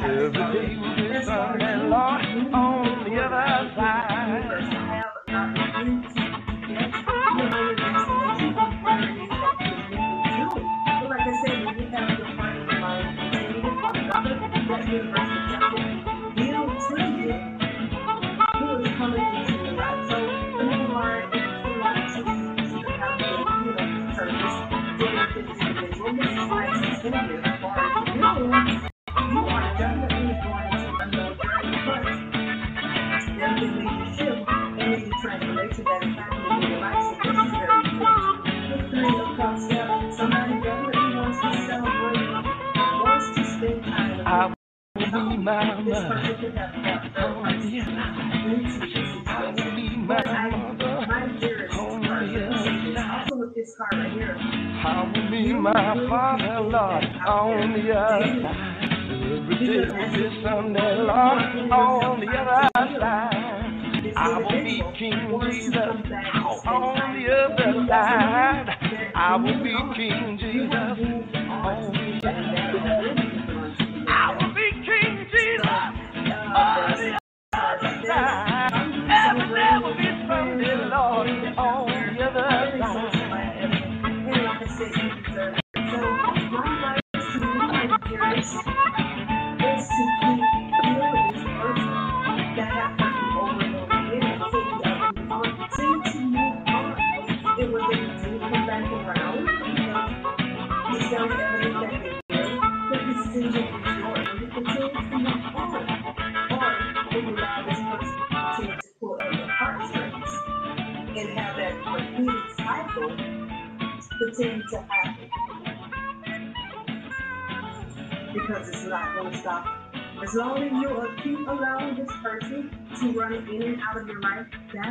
Every day will be Sunday, Lord, on be my father, Lord, on the other side. Every day will be Sunday, Lord, on the other side. I will be King Jesus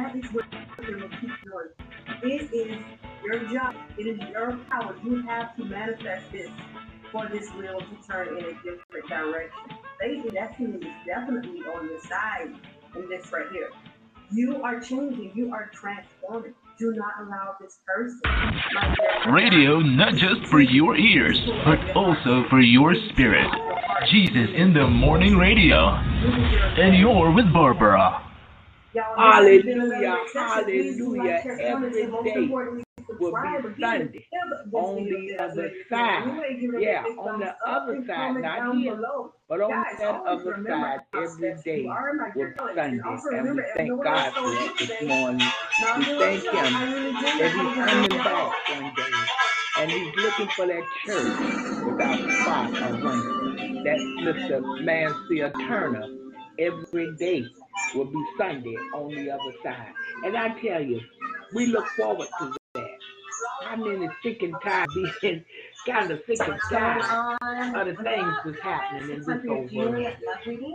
that is what they will keep doing. It is your job. It is your power. You have to manifest this for this wheel to turn in a different direction. Baby, that team is definitely on your side in this right here. You are changing. You are transforming. Do not allow this person. Radio not just for your ears, but also for your spirit. Jesus in the morning radio. And you're with Barbara. Hallelujah, success. Please do like, hallelujah. Every day will be. Sunday on the other side. anyway, give it a Yeah, on the other side, not here, but on that other side every day every steps you day are, my will be. Sunday. And we thank God for you this morning. We thank. Him I really do. that He's coming back one day. And He's looking for that church without spot or wrinkle. That Mr. Mansfield Turner every day will be Sunday on the other side. And I tell you, we look forward to that. How many sick and tired being kind of sick and tired of the things that's happening in this whole world?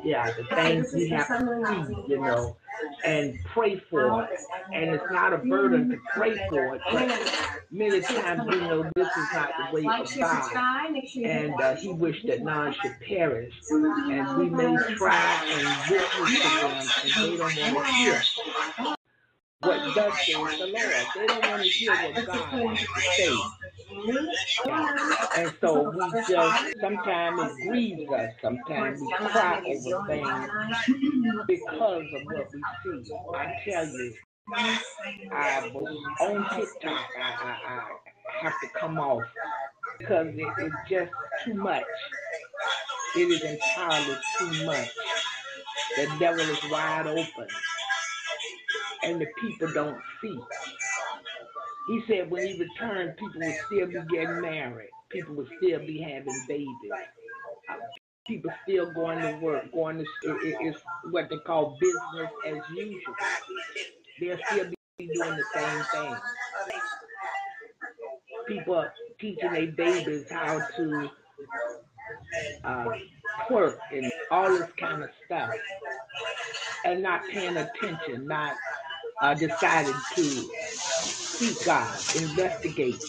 Yeah, the things we have to see, you know, and pray for it. And it's not a burden to pray for it, but many times we know this is not the way of God. And uh, He wished that none should perish. And we may try and witness to them, and they don't want to hear what thus says the Lord. They don't want to hear what God has to say. And so we just, sometimes it grieves us. Sometimes we cry over things because of what we see. I tell you, I on TikTok. I, I, I have to come off because it, it's just too much. It is entirely too much. The devil is wide open, and the people don't see. He said when he returned, people would still be getting married. People would still be having babies. Uh, people still going to work, going to it, it- it's what they call business as usual. They'll still be doing the same thing. People are teaching their babies how to uh, twerk and all this kind of stuff, and not paying attention, not uh, deciding to seek God, investigate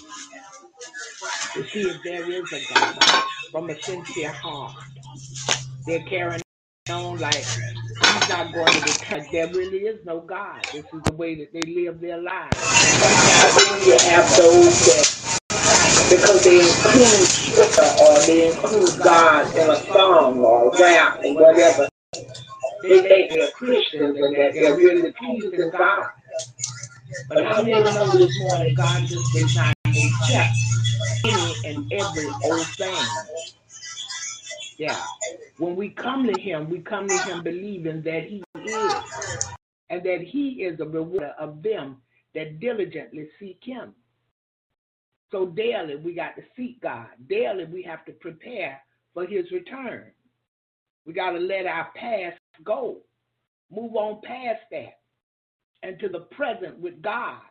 to see if there is a God from a sincere heart. They're carrying on like he's not going to return. There really is no God. This is the way that they live their lives. You have those that because they include scripture or they include God in a song or a rap or whatever. They think they're Christians and that they're really pleasing God. But how many know this morning God just did not accept any and every old thing? Yeah. When we come to Him, we come to Him believing that He is and that He is a rewarder of them that diligently seek Him. So daily we got to seek God. Daily we have to prepare for His return. We got to let our past go, move on past that, and to the present with God,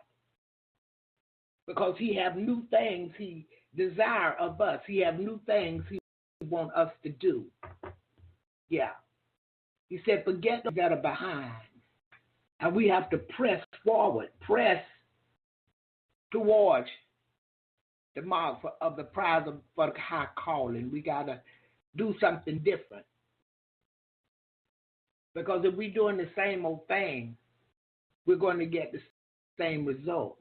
because He have new things He desire of us. He have new things He want us to do. Yeah. He said, forget those that are behind. And we have to press forward, press towards the mark for, of the prize of for the high calling. We got to do something different. Because if we're doing the same old thing, we're going to get the same results.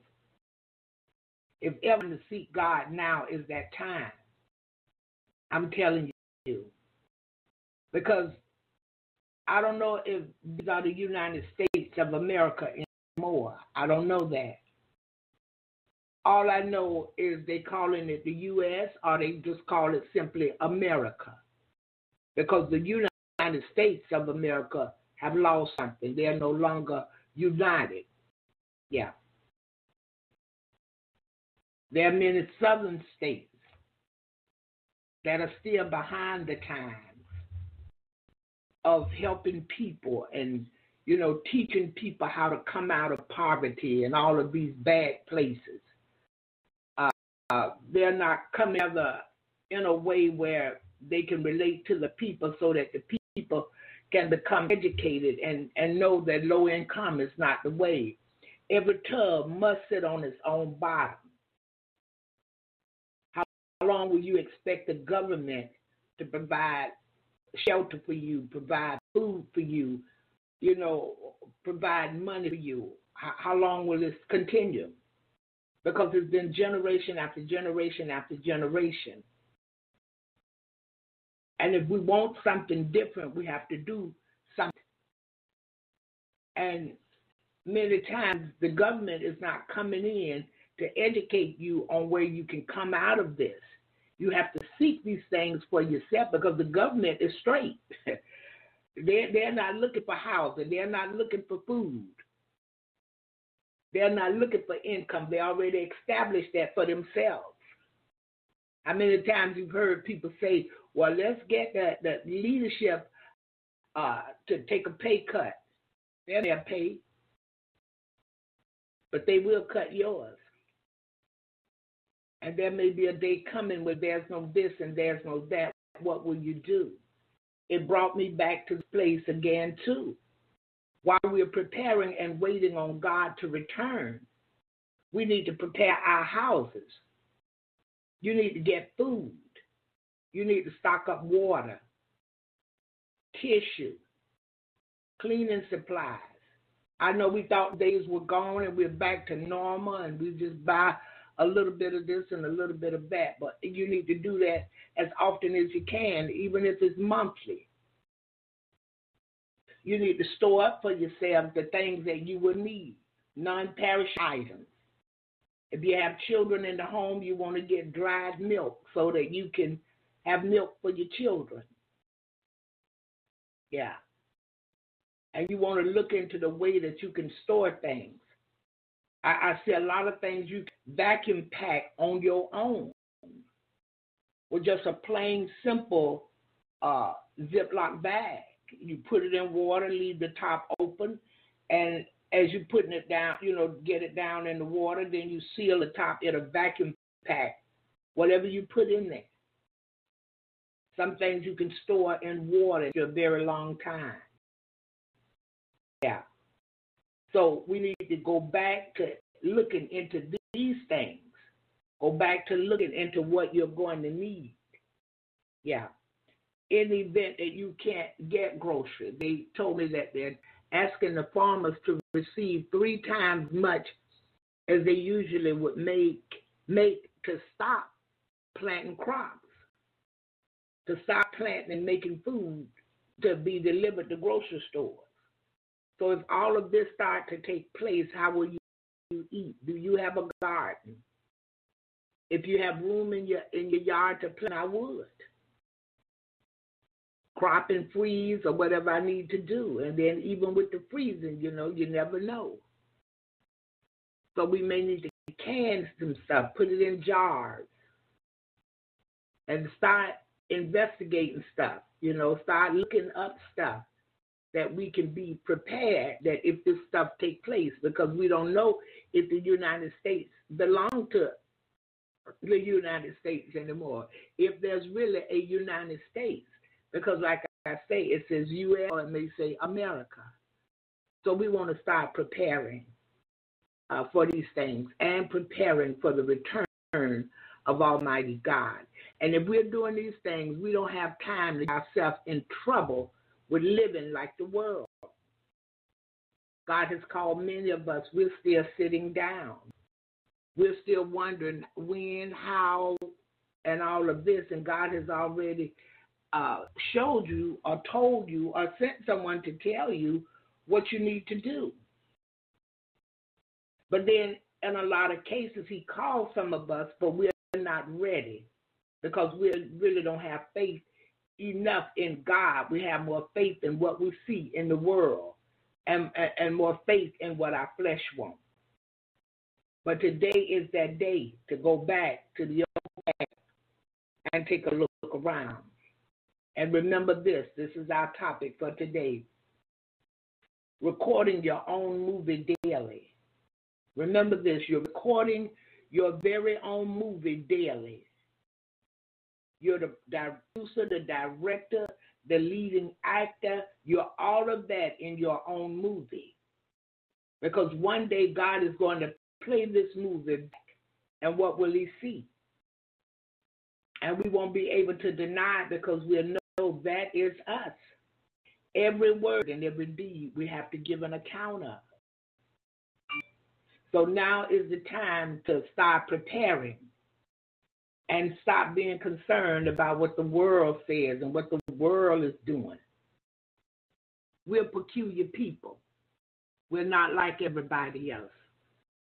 If ever to seek God now is that time, I'm telling you. Because I don't know if these are the United States of America anymore. I don't know that. All I know is they calling it the U.S. or they just call it simply America. Because the United States of America have lost something. They are no longer united. Yeah. There are many southern states that are still behind the times of helping people and you know teaching people how to come out of poverty and all of these bad places. Uh, uh, they're not coming together in a way where they can relate to the people so that the people can become educated and, and know that low income is not the way. Every tub must sit on its own bottom. How long will you expect the government to provide shelter for you, provide food for you, you know, provide money for you? How, how long will this continue? Because it's been generation after generation after generation. And if we want something different, we have to do something. And many times the government is not coming in to educate you on where you can come out of this. You have to seek these things for yourself because the government is straight. they're, they're not looking for housing, they're not looking for food. They're not looking for income. They already established that for themselves. How many times you've heard people say, well, let's get the, the leadership uh, to take a pay cut. They're their pay, but they will cut yours. And there may be a day coming where there's no this and there's no that. What will you do? It brought me back to the place again, too. While we're preparing and waiting on God to return, we need to prepare our houses. You need to get food. You need to stock up water, tissue, cleaning supplies. I know we thought days were gone and we're back to normal and we just buy a little bit of this and a little bit of that, but you need to do that as often as you can, even if it's monthly. You need to store up for yourself the things that you will need, non perishable items. If you have children in the home, you want to get dried milk so that you can have milk for your children. Yeah. And you want to look into the way that you can store things. I, I see a lot of things you vacuum pack on your own with just a plain, simple uh, Ziploc bag. You put it in water, leave the top open, and as you're putting it down, you know, get it down in the water, then you seal the top in a vacuum pack, whatever you put in there. Some things you can store in water for a very long time. Yeah. So we need to go back to looking into these things. Go back to looking into what you're going to need. Yeah. In the event that you can't get groceries, they told me that they're asking the farmers to receive three times much as they usually would make make to stop planting crops, to stop planting and making food to be delivered to grocery stores. So if all of this start to take place, how will you eat? Do you have a garden? If you have room in your in your yard to plant, I would. Crop and freeze or whatever I need to do. And then even with the freezing, you know, you never know. So we may need to can some stuff, put it in jars, and start investigating stuff. You know, start looking up stuff that we can be prepared that if this stuff take place, because we don't know if the United States belong to the United States anymore. If there's really a United States, because like I say, it says U.S. or it may say America. So we want to start preparing uh, for these things and preparing for the return of Almighty God. And if we're doing these things, we don't have time to get ourselves in trouble with living like the world. God has called many of us, we're still sitting down. We're still wondering when, how, and all of this. And God has already uh, showed you or told you or sent someone to tell you what you need to do. But then in a lot of cases, he calls some of us, but we're not ready because we really don't have faith enough in God. We have more faith in what we see in the world and, and more faith in what our flesh wants. But today is that day to go back to the old path and take a look around. And remember this this is our topic for today recording your own movie daily. Remember this you're recording your very own movie daily. You're the producer, the director, the leading actor. You're all of that in your own movie. Because one day God is going to play this movie. And what will he see? And we won't be able to deny it because we know that is us. Every word and every deed we have to give an account of. So now is the time to start preparing and stop being concerned about what the world says and what the world is doing. We're peculiar people. We're not like everybody else.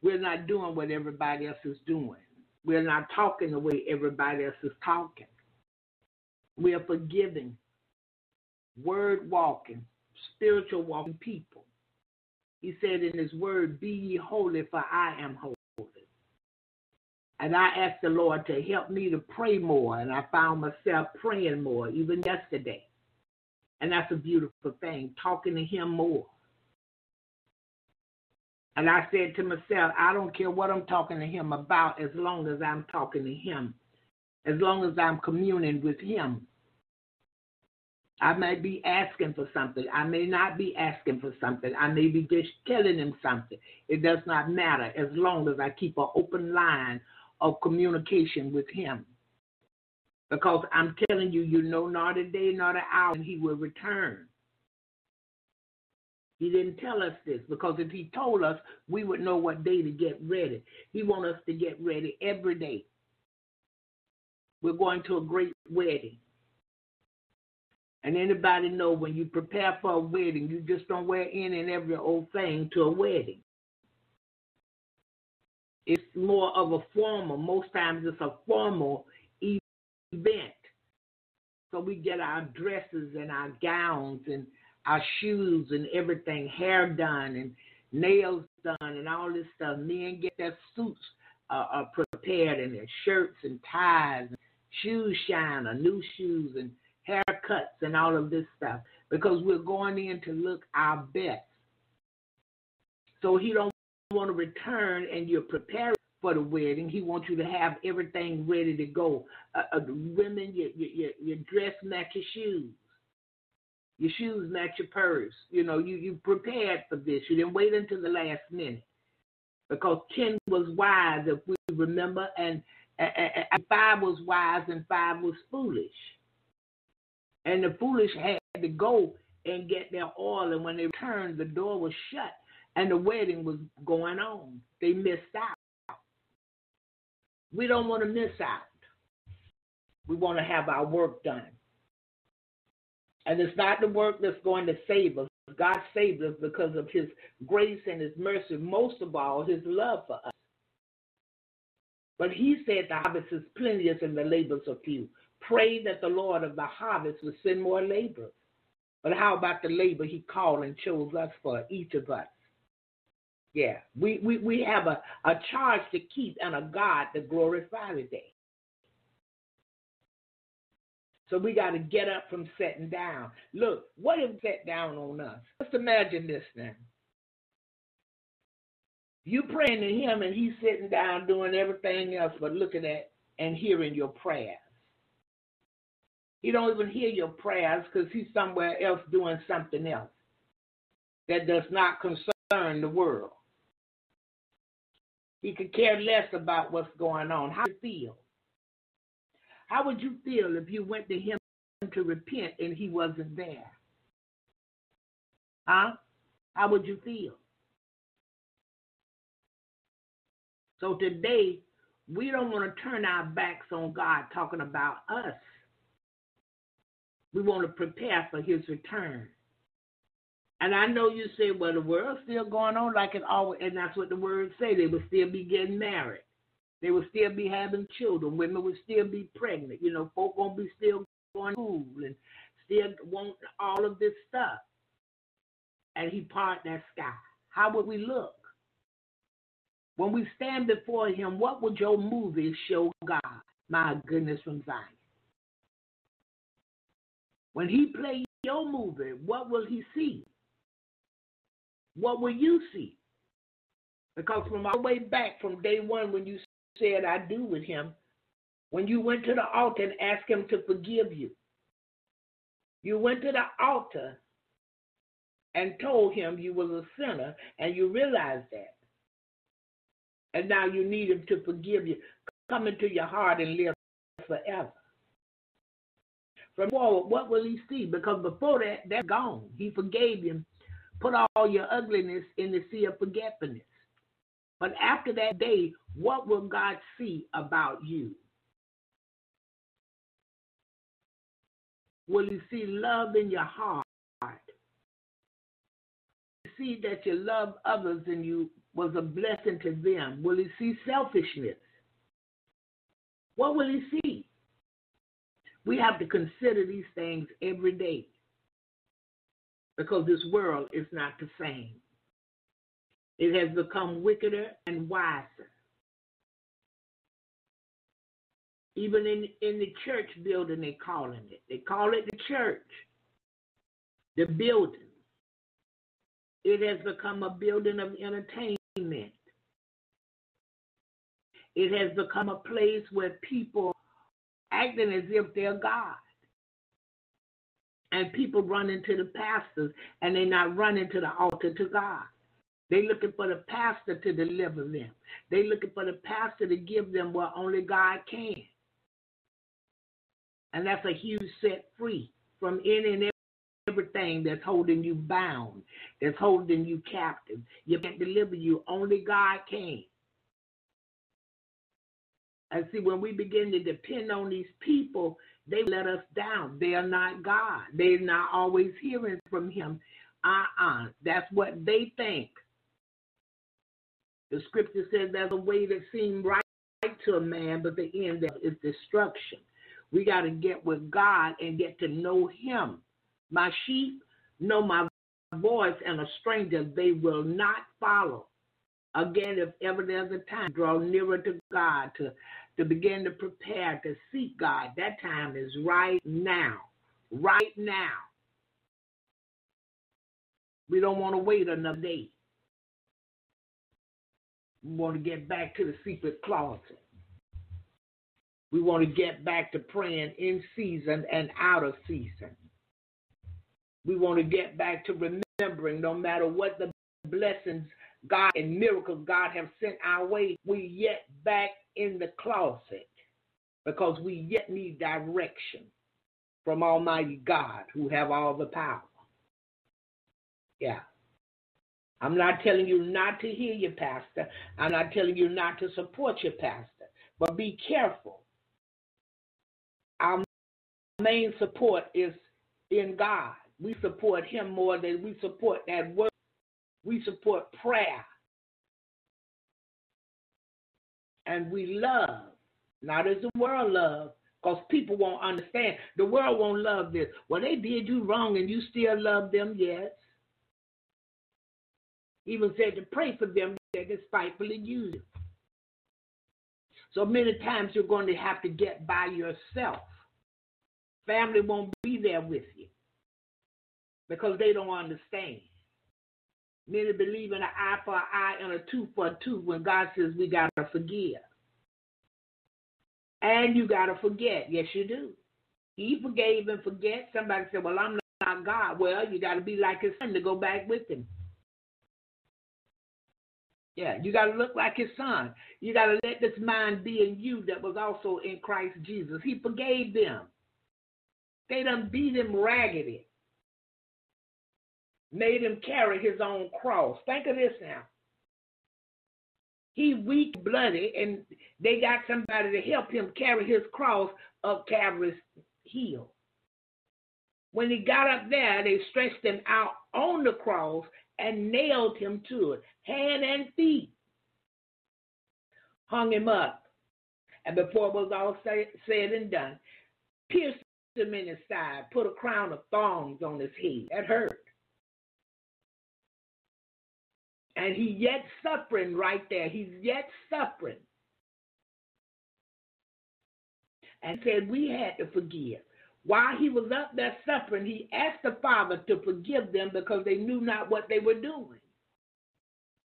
We're not doing what everybody else is doing. We're not talking the way everybody else is talking. We are forgiving, word walking, spiritual walking people. He said in his word, Be ye holy, for I am holy. And I asked the Lord to help me to pray more, and I found myself praying more, even yesterday. And that's a beautiful thing, talking to Him more. And I said to myself, I don't care what I'm talking to Him about as long as I'm talking to Him, as long as I'm communing with Him. I may be asking for something. I may not be asking for something. I may be just telling him something. It does not matter as long as I keep an open line of communication with him. Because I'm telling you, you know not a day, not an hour, and he will return. He didn't tell us this because if he told us, we would know what day to get ready. He wants us to get ready every day. We're going to a great wedding. And anybody know when you prepare for a wedding, you just don't wear any and every old thing to a wedding. More of a formal. Most times it's a formal event. So we get our dresses and our gowns and our shoes and everything, hair done and nails done and all this stuff. Men get their suits uh, uh, prepared and their shirts and ties, and shoes shine, or new shoes and haircuts and all of this stuff because we're going in to look our best. So he don't want to return and you're preparing for the wedding. He wants you to have everything ready to go. Uh, uh, women, your, your, your dress match your shoes. Your shoes match your purse. You know, you, you prepared for this. You didn't wait until the last minute. Because 10 was wise, if we remember, and, and, and 5 was wise and 5 was foolish. And the foolish had to go and get their oil. And when they returned, the door was shut and the wedding was going on. They missed out. We don't want to miss out. We want to have our work done. And it's not the work that's going to save us. God saved us because of his grace and his mercy, most of all, his love for us. But he said the harvest is plenteous and the labors are few. Pray that the Lord of the harvest will send more laborers. But how about the labor he called and chose us for, each of us? Yeah, we, we, we have a, a charge to keep and a God to glorify today. So we got to get up from sitting down. Look, what if sat down on us? Let's imagine this now. You praying to him and he's sitting down doing everything else but looking at and hearing your prayers. He don't even hear your prayers because he's somewhere else doing something else that does not concern the world. He could care less about what's going on. How you feel? How would you feel if you went to him to repent and he wasn't there? Huh? How would you feel? So today, we don't want to turn our backs on God talking about us. We want to prepare for his return. And I know you say, well, the world's still going on like it always, and that's what the words say. They would still be getting married. They would still be having children. Women would still be pregnant. You know, folk won't be still going to school and still want all of this stuff. And he part that sky. How would we look? When we stand before him, what would your movie show God? My goodness from Zion. When he plays your movie, what will he see? What will you see? Because from all the way back from day one when you said I do with him when you went to the altar and asked him to forgive you. You went to the altar and told him you was a sinner and you realized that. And now you need him to forgive you. Come into your heart and live forever. From what will he see? Because before that, that's gone. He forgave him. Put all your ugliness in the sea of forgetfulness. But after that day, what will God see about you? Will He see love in your heart? See that you love others and you was a blessing to them. Will He see selfishness? What will He see? We have to consider these things every day because this world is not the same. It has become wickeder and wiser. Even in, in the church building, they're calling it. They call it the church, the building. It has become a building of entertainment. It has become a place where people acting as if they're God. And people run into the pastors and they're not running to the altar to God. They looking for the pastor to deliver them. They looking for the pastor to give them what only God can. And that's a huge set free from any and everything that's holding you bound, that's holding you captive. You can't deliver you. Only God can. And see, when we begin to depend on these people, they let us down. They are not God. They're not always hearing from Him. Uh uh-uh. uh. That's what they think. The scripture says there's a way that seems right to a man, but the end is destruction. We got to get with God and get to know Him. My sheep know my voice, and a stranger they will not follow. Again, if ever there's a time, draw nearer to God to, to begin to prepare to seek God. That time is right now. Right now. We don't want to wait another day. We want to get back to the secret closet. We want to get back to praying in season and out of season. We want to get back to remembering no matter what the blessings God and miracles God have sent our way, we yet back in the closet because we yet need direction from Almighty God who have all the power. Yeah. I'm not telling you not to hear your pastor. I'm not telling you not to support your pastor. But be careful. Our main support is in God. We support Him more than we support that word. We support prayer. And we love, not as the world loves, because people won't understand. The world won't love this. Well, they did you wrong and you still love them, yes. Even said to pray for them that despitefully use it. So many times you're going to have to get by yourself. Family won't be there with you because they don't understand. Many believe in an eye for an eye and a tooth for a tooth when God says we got to forgive. And you got to forget. Yes, you do. He forgave and forget. Somebody said, Well, I'm not God. Well, you got to be like his son to go back with him. Yeah, you got to look like his son. You got to let this mind be in you that was also in Christ Jesus. He forgave them. They done beat him raggedy. Made him carry his own cross. Think of this now. He weak, bloody, and they got somebody to help him carry his cross up Calvary's hill. When he got up there, they stretched him out on the cross and nailed him to it, hand and feet. Hung him up. And before it was all say, said and done, pierced him in his side, put a crown of thorns on his head. That hurt. And he yet suffering right there. He's yet suffering. And said we had to forgive. While he was up there suffering, he asked the Father to forgive them because they knew not what they were doing.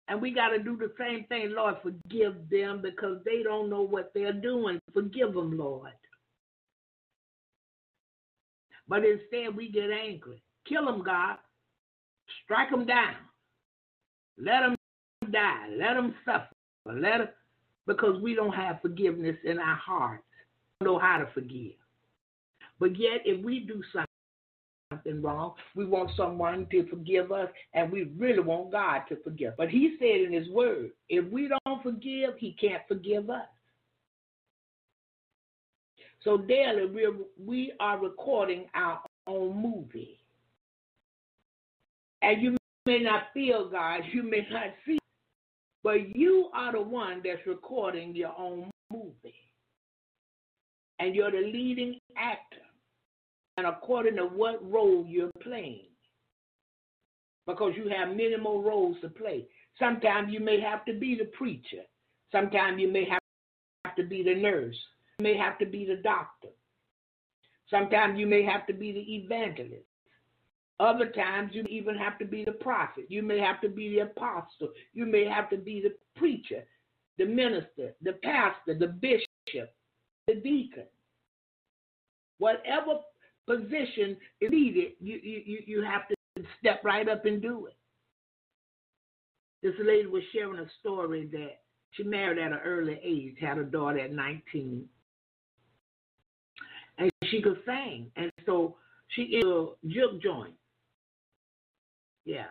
And we got to do the same thing. Lord, forgive them because they don't know what they're doing. Forgive them, Lord. But instead, we get angry. Kill them, God. Strike them down. Let them die. Let them suffer. Let them, because we don't have forgiveness in our hearts. We don't know how to forgive. But yet, if we do something wrong, we want someone to forgive us, and we really want God to forgive. But He said in His Word, if we don't forgive, He can't forgive us. So daily, we're, we are recording our own movie. And you may not feel God, you may not see, but you are the one that's recording your own movie. And you're the leading actor and according to what role you're playing. Because you have many more roles to play. Sometimes you may have to be the preacher. Sometimes you may have to be the nurse. You may have to be the doctor. Sometimes you may have to be the evangelist. Other times you even have to be the prophet. You may have to be the apostle. You may have to be the preacher, the minister, the pastor, the bishop, the deacon. Whatever position is needed, you, you, you have to step right up and do it. This lady was sharing a story that she married at an early age, had a daughter at 19. And she could sing. And so she is a juke joint. Yeah.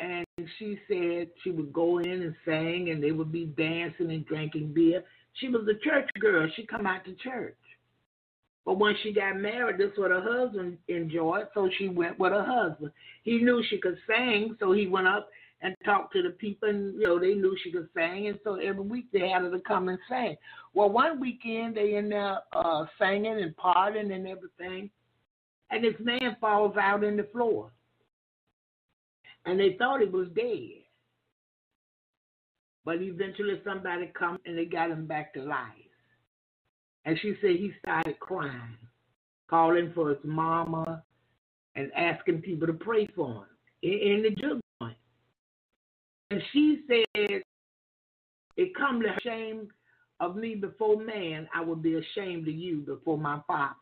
And she said she would go in and sing and they would be dancing and drinking beer. She was a church girl. She come out to church. But when she got married, this what her husband enjoyed, so she went with her husband. He knew she could sing, so he went up and talked to the people, and you know they knew she could sing, and so every week they had her to come and sing. Well, one weekend they in there uh, singing and partying and everything, and this man falls out in the floor, and they thought he was dead. But eventually somebody come and they got him back to life. And she said he started crying, calling for his mama and asking people to pray for him in, in the juke joint. And she said, It come to shame of me before man, I would be ashamed of you before my father.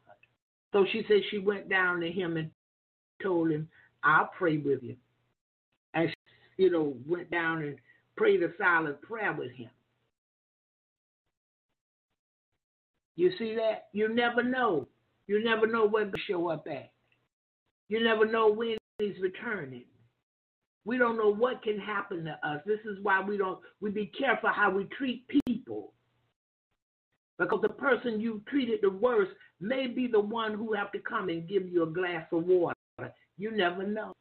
So she said she went down to him and told him, I'll pray with you. You know, went down and prayed a silent prayer with him. You see that? You never know. You never know when to show up at. You never know when he's returning. We don't know what can happen to us. This is why we don't we be careful how we treat people. Because the person you treated the worst may be the one who have to come and give you a glass of water. You never know.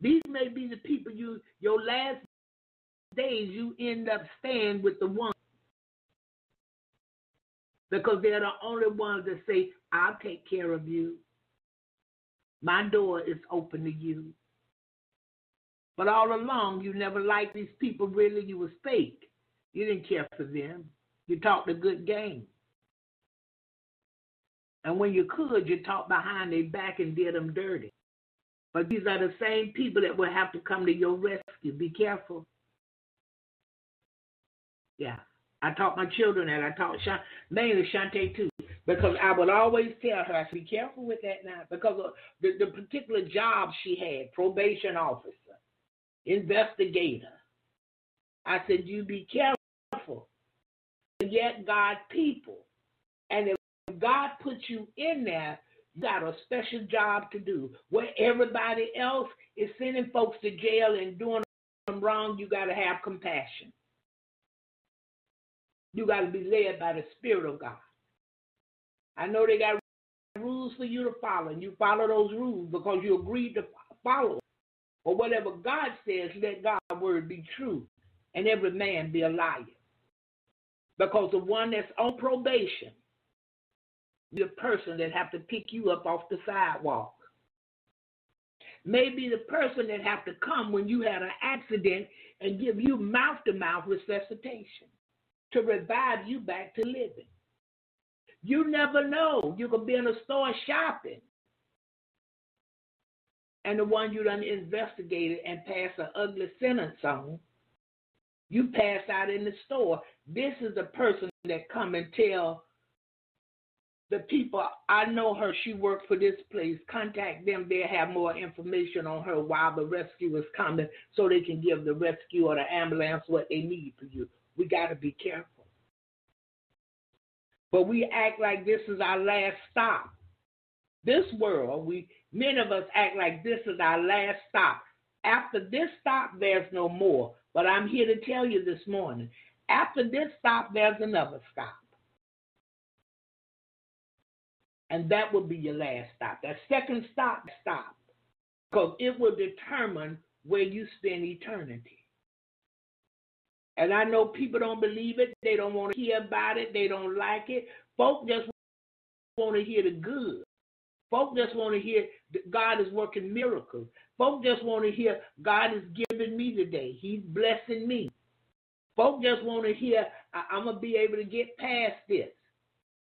These may be the people you your last days you end up staying with the one because they're the only ones that say, I'll take care of you. My door is open to you. But all along, you never liked these people really. You was fake. You didn't care for them. You talked a good game. And when you could, you talked behind their back and did them dirty. But these are the same people that will have to come to your rescue. Be careful. Yeah. I taught my children that. I taught Sha- mainly Shante too. Because I would always tell her, I said, be careful with that now. Because of the, the particular job she had, probation officer, investigator. I said, you be careful. Yet God people. And if God puts you in there, got a special job to do. Where everybody else is sending folks to jail and doing them wrong, you got to have compassion. You got to be led by the Spirit of God. I know they got rules for you to follow, and you follow those rules because you agreed to follow. Or whatever God says, let God's word be true, and every man be a liar. Because the one that's on probation, the person that have to pick you up off the sidewalk. Maybe the person that have to come when you had an accident and give you mouth-to-mouth resuscitation to revive you back to living. You never know. You could be in a store shopping. And the one you done investigated and passed an ugly sentence on, you pass out in the store. This is the person that come and tell the people, I know her, she worked for this place. Contact them. They'll have more information on her while the rescue is coming so they can give the rescue or the ambulance what they need for you. We got to be careful. But we act like this is our last stop. This world, we many of us act like this is our last stop. After this stop, there's no more. But I'm here to tell you this morning. After this stop, there's another stop. And that will be your last stop. That second stop, stop. Because it will determine where you spend eternity. And I know people don't believe it. They don't want to hear about it. They don't like it. Folk just want to hear the good. Folk just want to hear God is working miracles. Folk just want to hear God is giving me today. He's blessing me. Folk just want to hear I'm going to be able to get past this.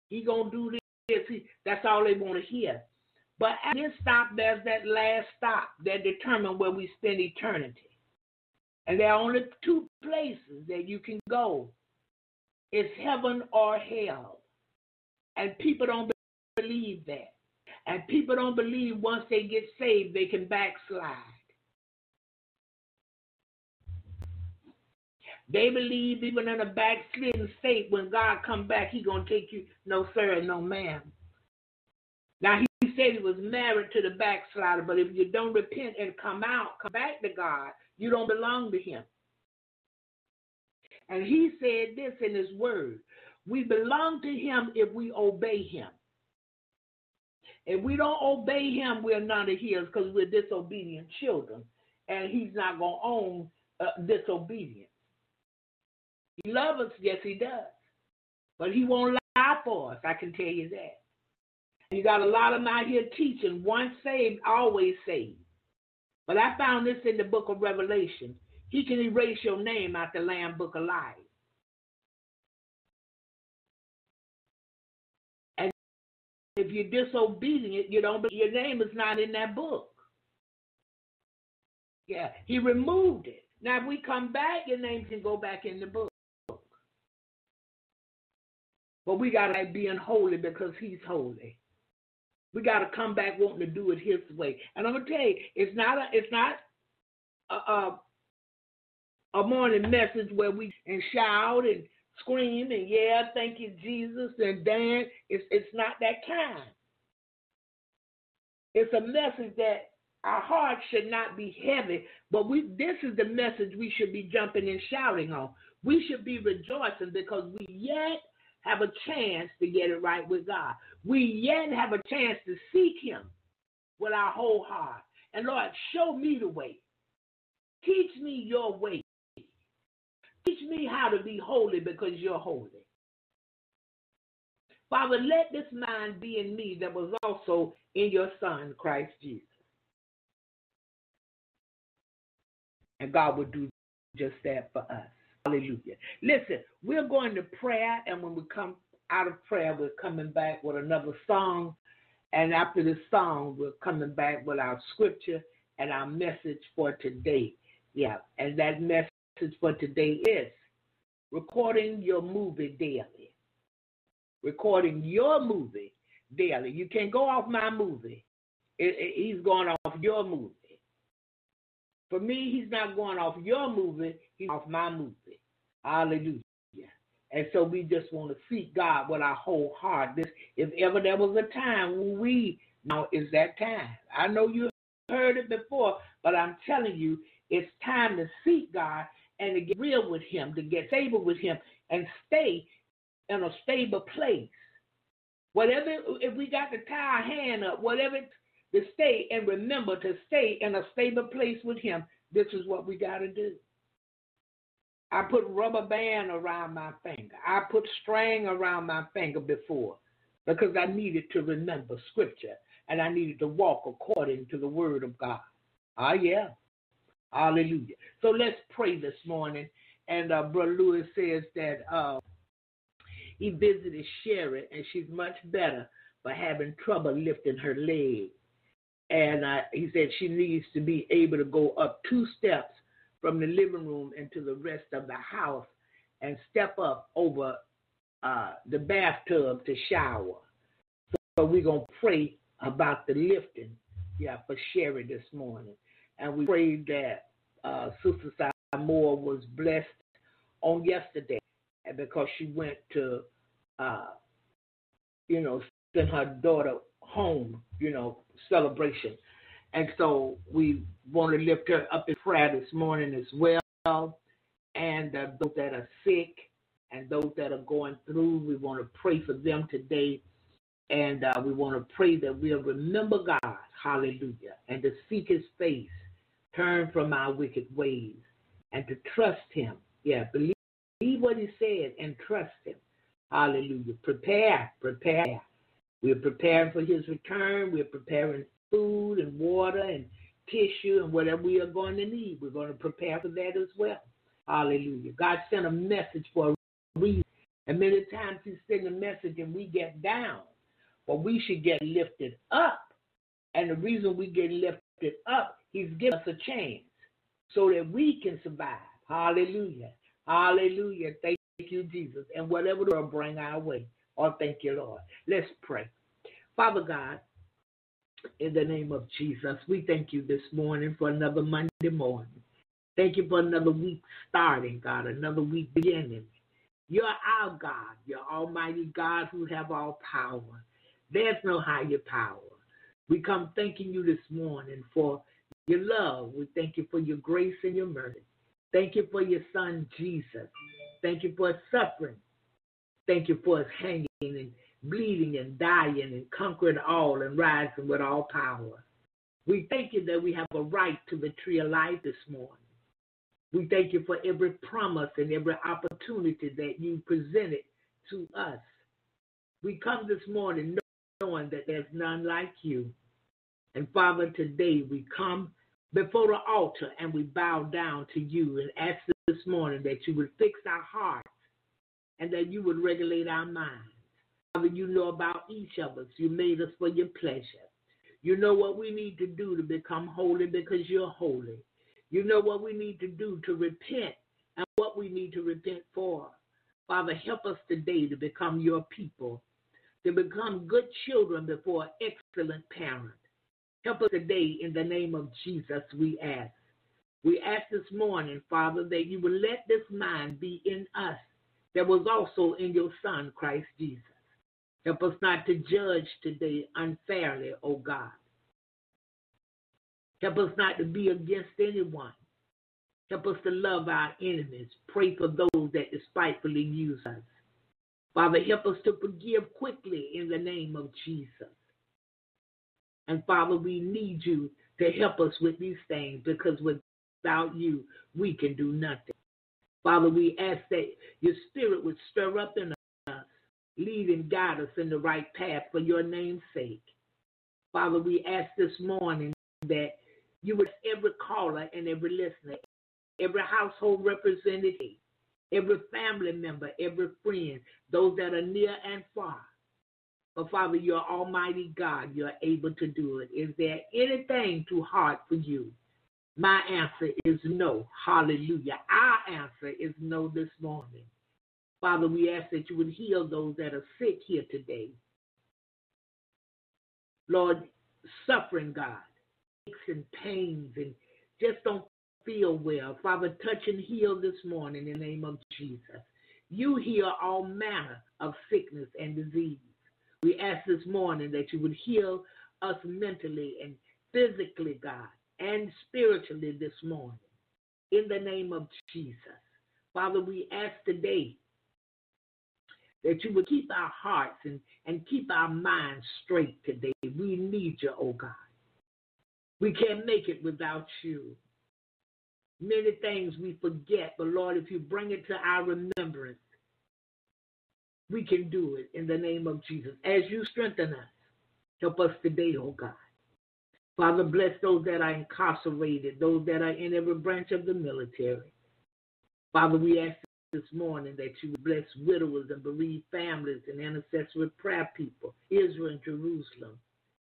He to do this. That's all they want to hear. But at this stop, there's that last stop that determines where we spend eternity. And there are only two places that you can go. It's heaven or hell. And people don't believe that. And people don't believe once they get saved, they can backslide. They believe even in a backslidden state, when God come back, he to take you. No, sir, no, ma'am. Now, he said he was married to the backslider, but if you don't repent and come out, come back to God, you don't belong to him. And he said this in his word we belong to him if we obey him. If we don't obey him, we're none of his because we're disobedient children. And he's not going to own uh, disobedience. He loves us, yes, he does. But he won't lie for us, I can tell you that. You got a lot of them out here teaching once saved, always saved. But I found this in the book of Revelation. He can erase your name out the Lamb Book of Life. And if you're disobedient, you don't. Your name is not in that book. Yeah, he removed it. Now, if we come back, your name can go back in the book. But we got to like being holy because he's holy. We got to come back wanting to do it his way. And I'm gonna tell you, it's not a, it's not a, a, a morning message where we and shout and scream and yeah, thank you Jesus and dance. It's it's not that kind. It's a message that our hearts should not be heavy, but we this is the message we should be jumping and shouting on. We should be rejoicing because we yet have a chance to get it right with God. We yet have a chance to seek Him with our whole heart. And Lord, show me the way. Teach me your way. Teach me how to be holy because you're holy. Father, let this mind be in me that was also in your Son, Christ Jesus. And God will do just that for us. Hallelujah. Listen, we're going to prayer, and when we come out of prayer, we're coming back with another song. And after the song, we're coming back with our scripture and our message for today. Yeah, and that message for today is recording your movie daily. Recording your movie daily. You can't go off my movie. It, it, he's going off your movie. For me, he's not going off your movie, he's off my movie. Hallelujah. And so we just want to seek God with our whole heart. This, if ever there was a time when we now is that time. I know you heard it before, but I'm telling you, it's time to seek God and to get real with Him, to get stable with Him, and stay in a stable place. Whatever, if we got to tie our hand up, whatever to stay and remember to stay in a stable place with Him, this is what we got to do. I put rubber band around my finger. I put string around my finger before because I needed to remember scripture and I needed to walk according to the word of God. Ah, yeah. Hallelujah. So let's pray this morning. And uh, Brother Lewis says that uh, he visited Sherry and she's much better but having trouble lifting her leg. And uh, he said she needs to be able to go up two steps from the living room into the rest of the house and step up over uh, the bathtub to shower. So we're going to pray about the lifting, yeah, for Sherry this morning. And we prayed that uh, Sister Moore was blessed on yesterday because she went to, uh, you know, send her daughter home, you know, celebration. And so we want to lift her up in prayer this morning as well. And uh, those that are sick and those that are going through, we want to pray for them today. And uh, we want to pray that we'll remember God, hallelujah, and to seek his face, turn from our wicked ways, and to trust him. Yeah, believe, believe what he said and trust him. Hallelujah. Prepare, prepare. We're preparing for his return. We're preparing food and water and tissue and whatever we are going to need. We're going to prepare for that as well. Hallelujah. God sent a message for a reason. And many times He sends a message and we get down. But we should get lifted up. And the reason we get lifted up, He's given us a chance so that we can survive. Hallelujah. Hallelujah. Thank you, Jesus. And whatever the bring our way. Oh, thank you, Lord. Let's pray. Father God, in the name of Jesus. We thank you this morning for another Monday morning. Thank you for another week starting, God, another week beginning. You're our God. You're Almighty God who have all power. There's no higher power. We come thanking you this morning for your love. We thank you for your grace and your mercy. Thank you for your son, Jesus. Thank you for suffering. Thank you for his hanging and bleeding and dying and conquering all and rising with all power. We thank you that we have a right to the tree of life this morning. We thank you for every promise and every opportunity that you presented to us. We come this morning knowing that there's none like you. And Father, today we come before the altar and we bow down to you and ask this morning that you would fix our hearts and that you would regulate our minds. Father, you know about each of us. You made us for your pleasure. You know what we need to do to become holy because you're holy. You know what we need to do to repent and what we need to repent for. Father, help us today to become your people, to become good children before excellent parents. Help us today in the name of Jesus, we ask. We ask this morning, Father, that you will let this mind be in us that was also in your Son, Christ Jesus. Help us not to judge today unfairly, O God. Help us not to be against anyone. Help us to love our enemies. Pray for those that despitefully use us. Father, help us to forgive quickly in the name of Jesus. And Father, we need you to help us with these things because without you, we can do nothing. Father, we ask that your spirit would stir up in us, lead and guide us in the right path for your name's sake. Father, we ask this morning that you would every caller and every listener, every household representative, every family member, every friend, those that are near and far. But Father, you're Almighty God. You're able to do it. Is there anything too hard for you? My answer is no. Hallelujah. Our answer is no this morning. Father, we ask that you would heal those that are sick here today. Lord, suffering, God, aches and pains, and just don't feel well. Father, touch and heal this morning in the name of Jesus. You heal all manner of sickness and disease. We ask this morning that you would heal us mentally and physically, God, and spiritually this morning. In the name of Jesus. Father, we ask today that you would keep our hearts and, and keep our minds straight today. We need you, oh God. We can't make it without you. Many things we forget, but Lord, if you bring it to our remembrance, we can do it in the name of Jesus. As you strengthen us, help us today, oh God. Father, bless those that are incarcerated, those that are in every branch of the military. Father, we ask this morning that you bless widowers and bereaved families and intercessory prayer people, Israel and Jerusalem.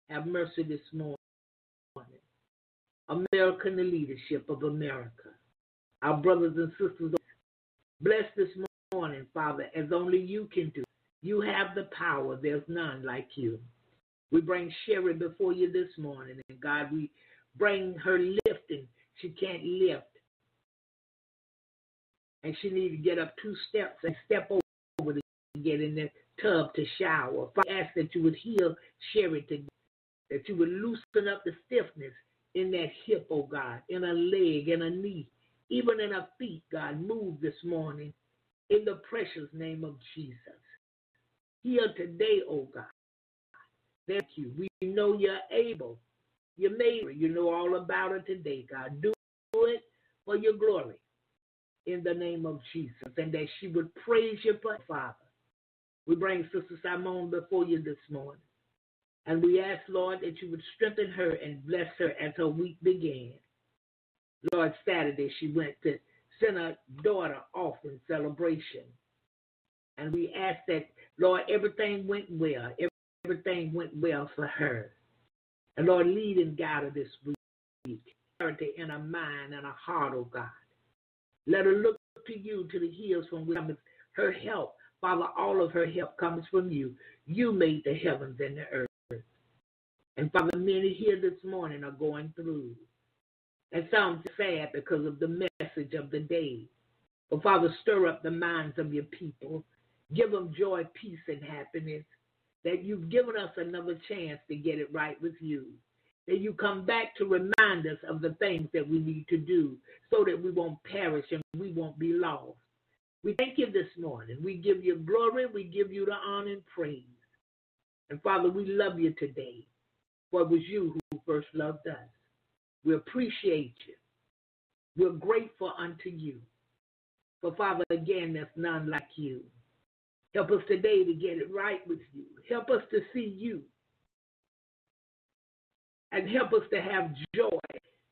Have mercy this morning. America and the leadership of America. Our brothers and sisters, bless this morning, Father, as only you can do. You have the power. There's none like you. We bring Sherry before you this morning, and God, we bring her lifting. She can't lift. And she needs to get up two steps and step over to get in the tub to shower. I ask that you would heal Sherry that you would loosen up the stiffness in that hip, oh God, in a leg, in a knee, even in her feet, God. Move this morning in the precious name of Jesus. Heal today, oh God. Thank you. We know you're able. You made. You know all about it today, God. Do it for your glory in the name of Jesus. And that she would praise you, Father. We bring Sister Simone before you this morning. And we ask, Lord, that you would strengthen her and bless her as her week began. Lord, Saturday she went to send her daughter off in celebration. And we ask that, Lord, everything went well. Everything went well for her. And Lord, lead and guide her this week. Clarity in her mind and her heart, oh God. Let her look to you to the hills from which comes her help. Father, all of her help comes from you. You made the heavens and the earth. And Father, many here this morning are going through. And some sad because of the message of the day. But Father, stir up the minds of your people. Give them joy, peace, and happiness. That you've given us another chance to get it right with you. That you come back to remind us of the things that we need to do so that we won't perish and we won't be lost. We thank you this morning. We give you glory. We give you the honor and praise. And Father, we love you today for it was you who first loved us. We appreciate you. We're grateful unto you. For Father, again, there's none like you. Help us today to get it right with you. Help us to see you. And help us to have joy,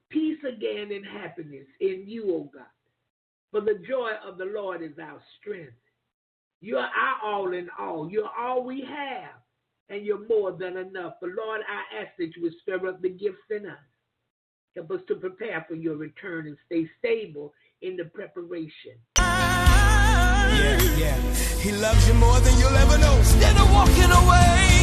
peace again, and happiness in you, O oh God. For the joy of the Lord is our strength. You're our all in all. You're all we have and you're more than enough. But Lord, I ask that you would stir up the gifts in us. Help us to prepare for your return and stay stable in the preparation. Yeah. He loves you more than you'll ever know. Instead of walking away,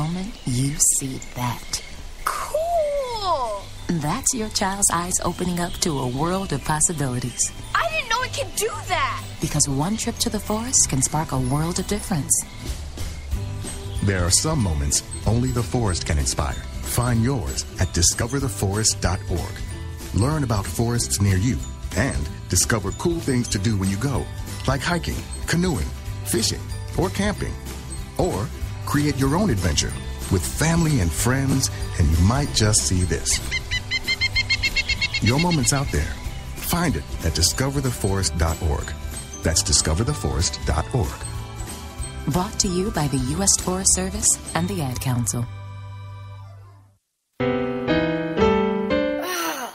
moment you see that. Cool! That's your child's eyes opening up to a world of possibilities. I didn't know it could do that! Because one trip to the forest can spark a world of difference. There are some moments only the forest can inspire. Find yours at discovertheforest.org. Learn about forests near you and discover cool things to do when you go, like hiking, canoeing, fishing, or camping. Or create your own adventure with family and friends, and you might just see this. Your moment's out there. Find it at discovertheforest.org. That's discovertheforest.org. Brought to you by the U.S. Forest Service and the Ad Council. Ah,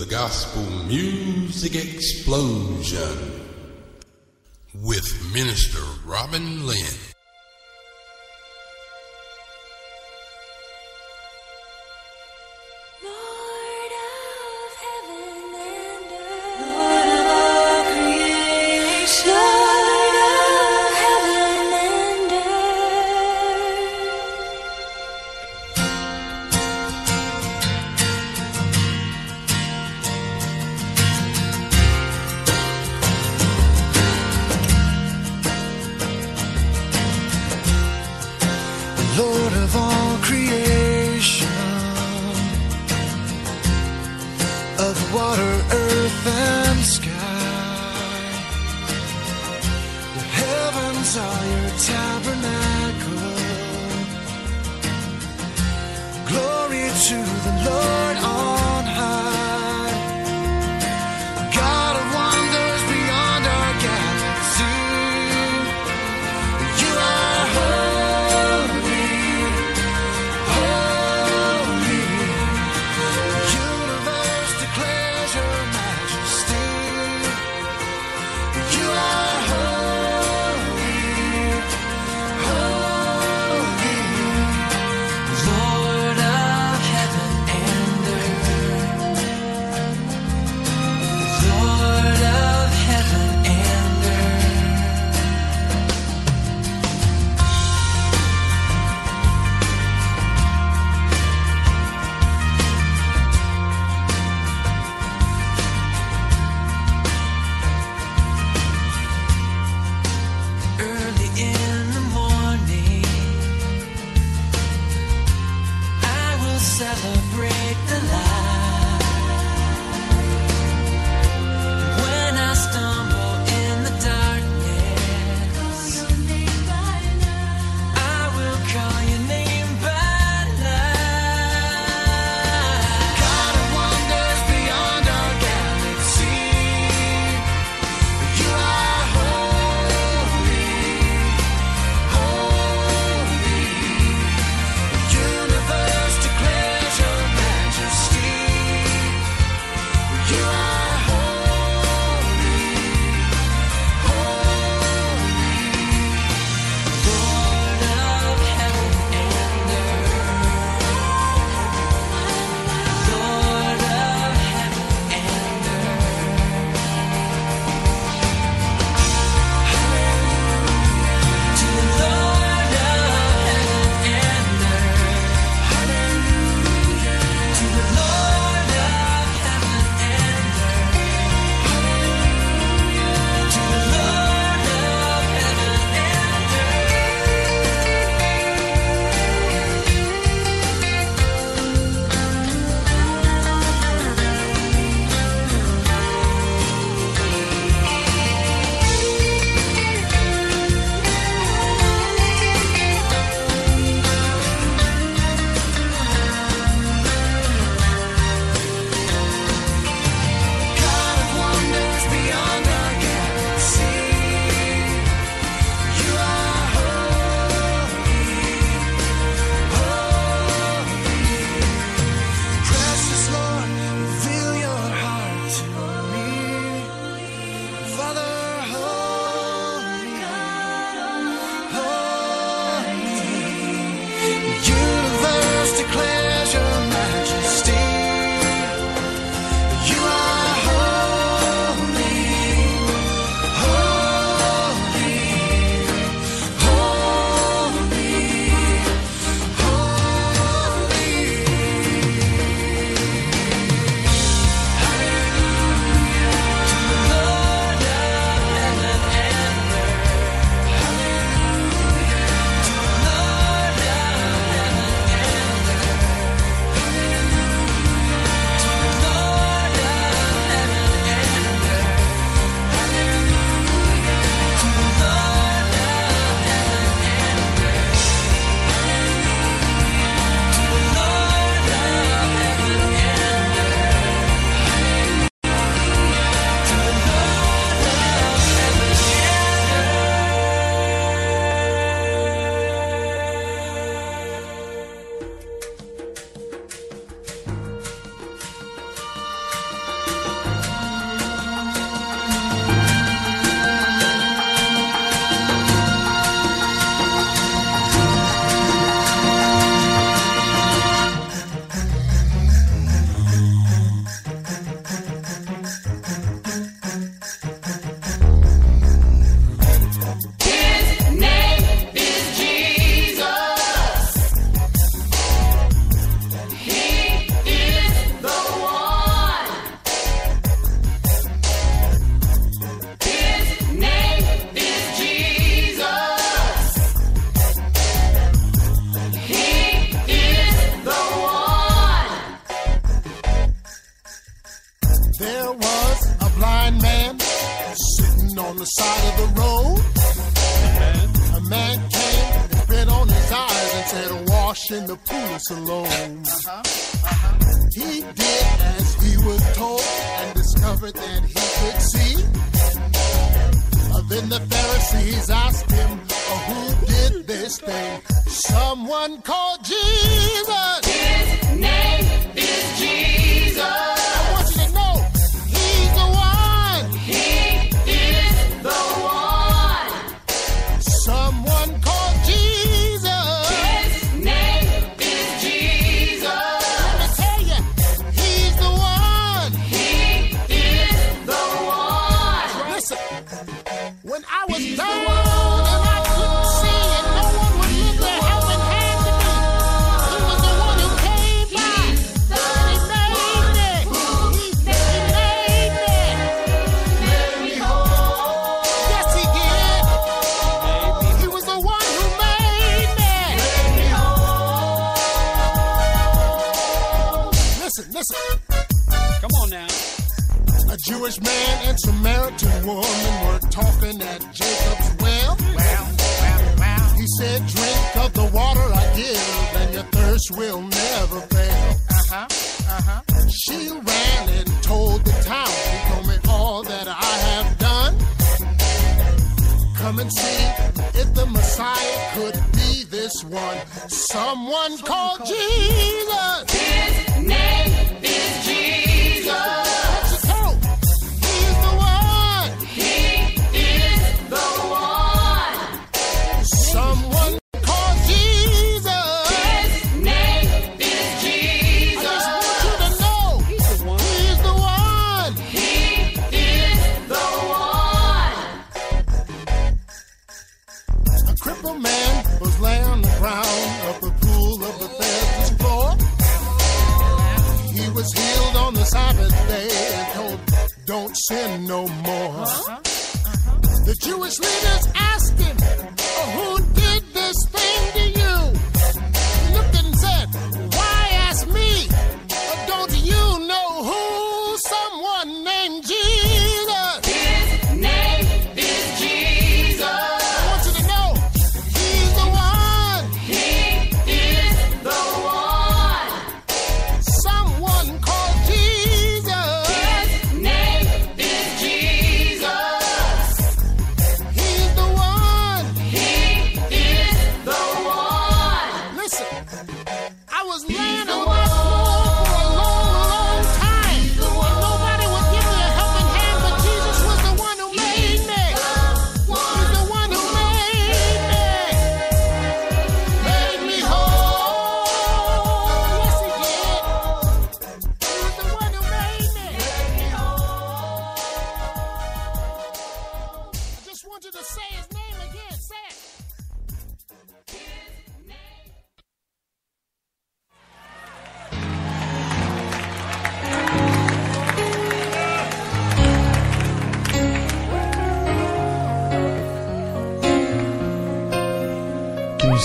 the Gospel Music Explosion with Minister Robin Lynn.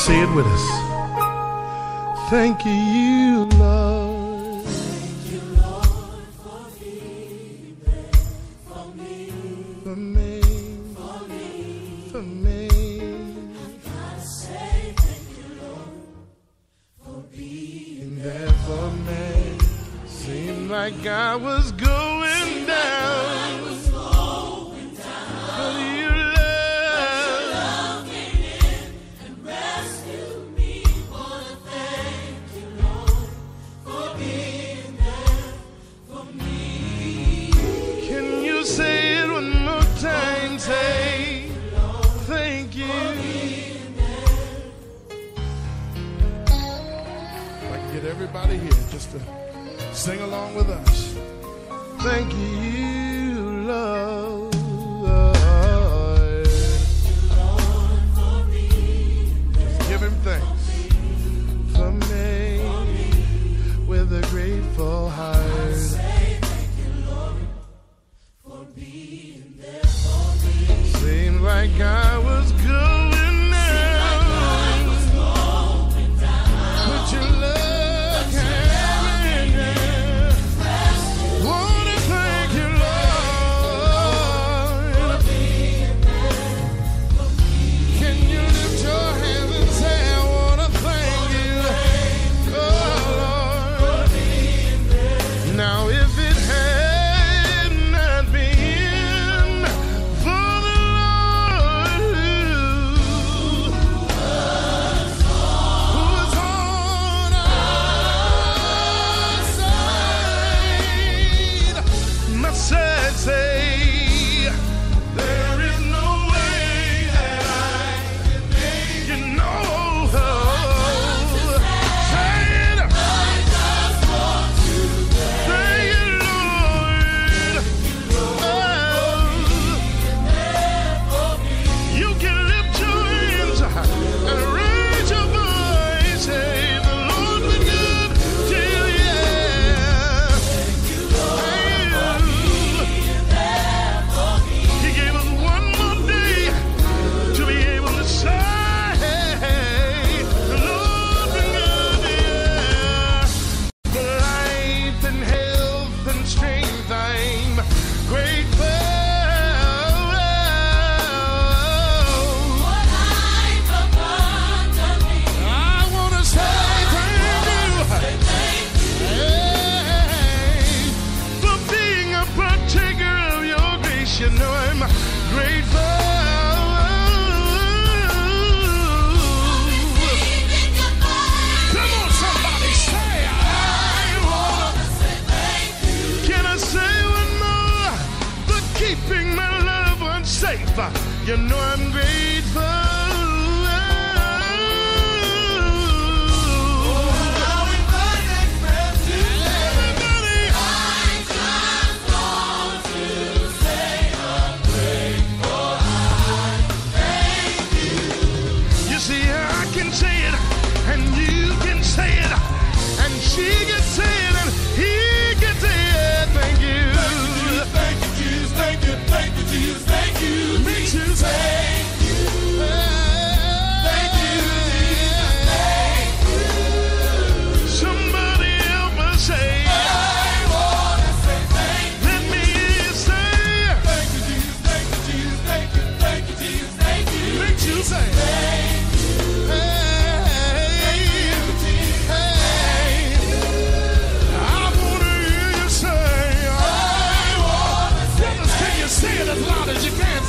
Say it with us? Thank you,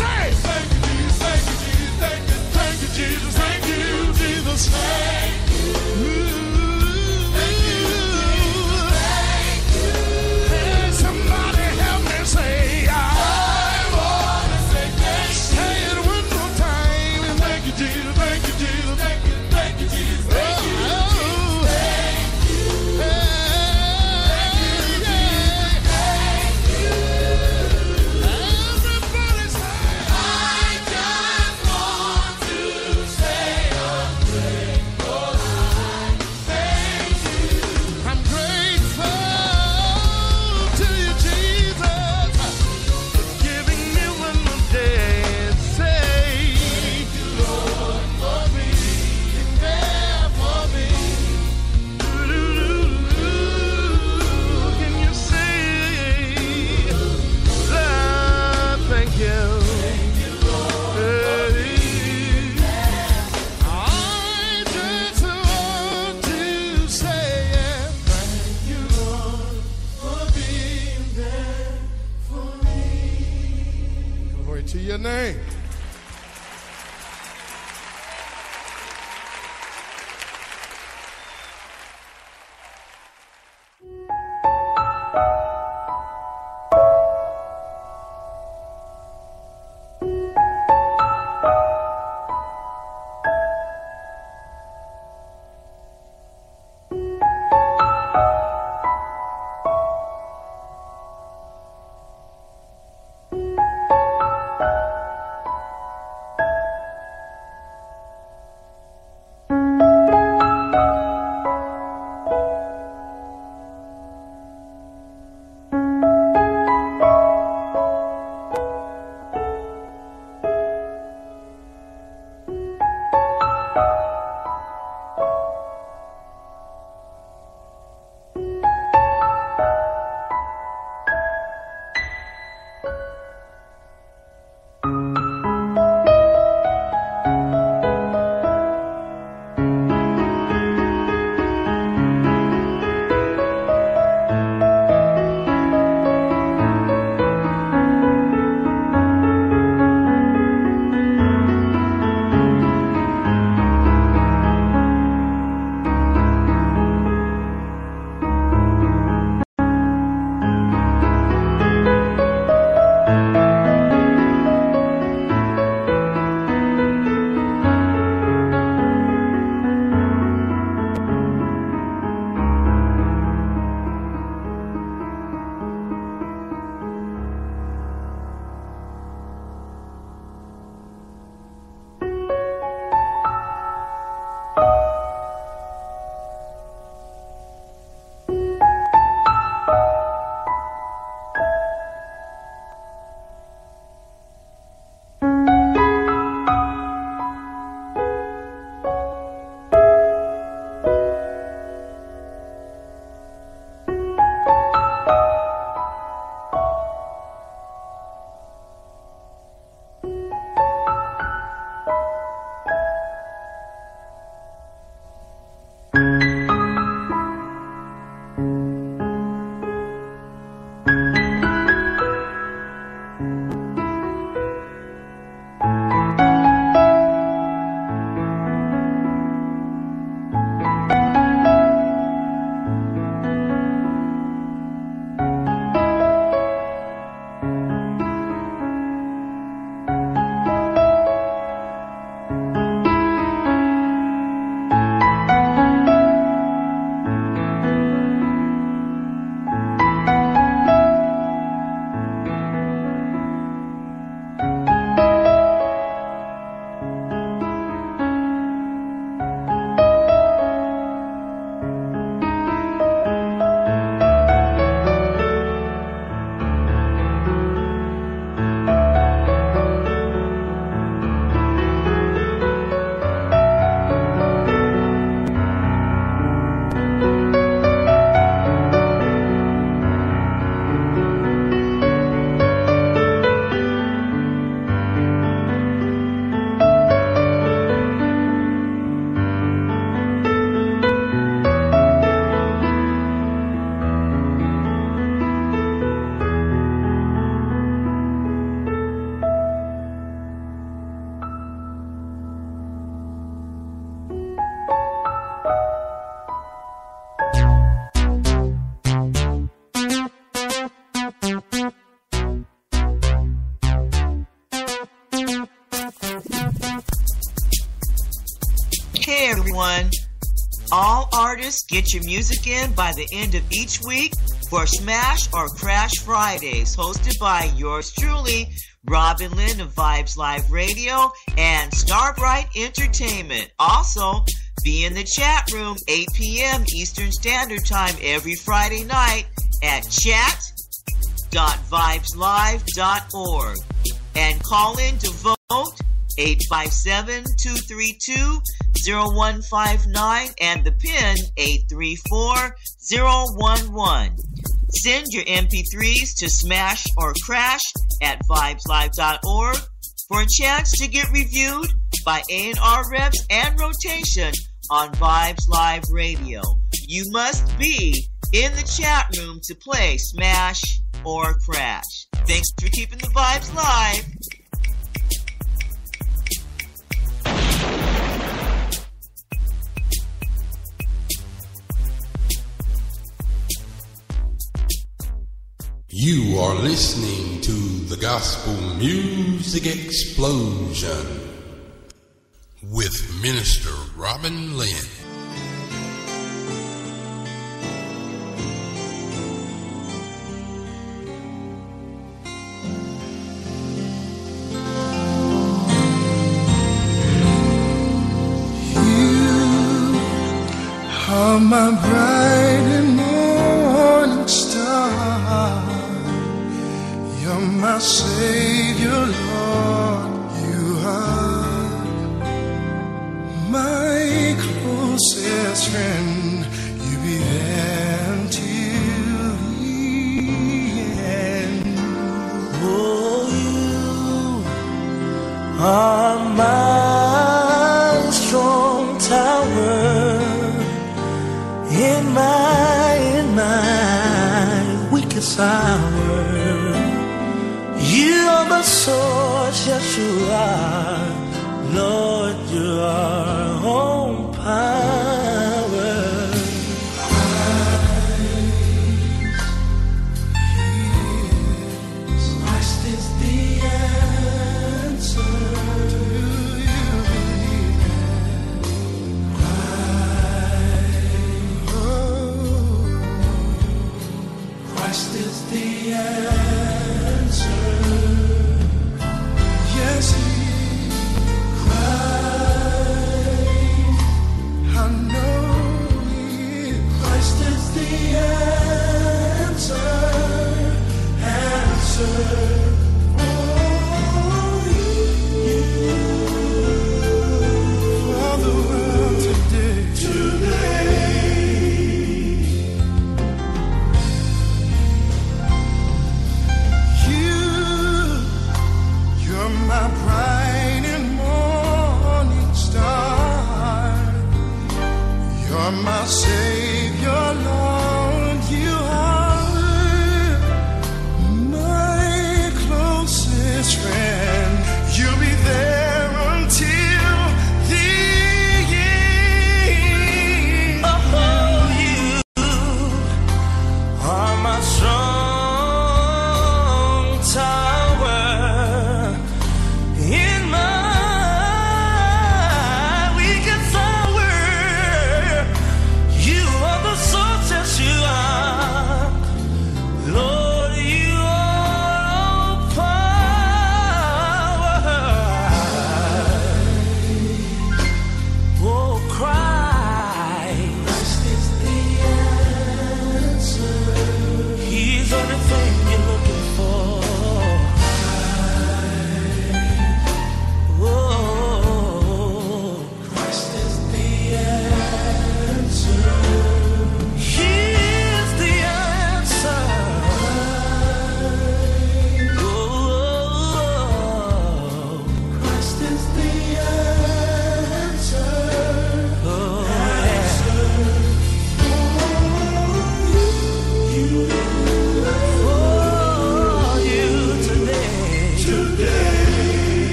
say? Get your music in by the end of each week for Smash or Crash Fridays, hosted by yours truly, Robin Lynn of Vibes Live Radio and Starbright Entertainment. Also, be in the chat room 8 p.m. Eastern Standard Time every Friday night at chat.vibeslive.org and call in to vote 857-232-0159 and the pin 834-011. Send your MP3s to Smash or Crash at vibeslive.org for a chance to get reviewed by A&R Reps and Rotation on Vibes Live Radio. You must be in the chat room to play Smash or Crash. Thanks for keeping the vibes live. You are listening to the Gospel Music Explosion with Minister Robin Lynn.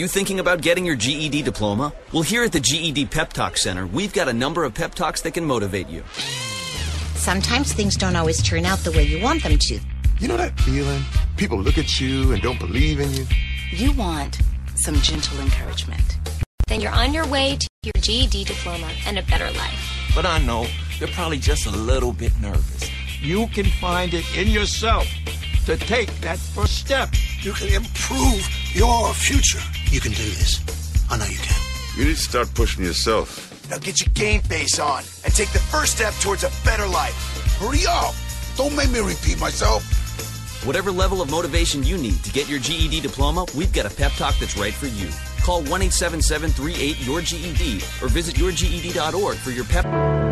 You thinking about getting your GED diploma? Well, here at the GED Pep Talk Center, we've got a number of pep talks that can motivate you. Sometimes things don't always turn out the way you want them to. You know that feeling? People look at you and don't believe in you. You want some gentle encouragement. Then you're on your way to your GED diploma and a better life. But I know you're probably just a little bit nervous. You can find it in yourself to take that first step. You can improve your future. You can do this. I know you can. You need to start pushing yourself. Now get your game face on and take the first step towards a better life. Hurry up! Don't make me repeat myself. Whatever level of motivation you need to get your GED diploma, we've got a pep talk that's right for you. Call 1 877 38 your GED or visit yourged.org for your pep.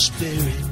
Spirit.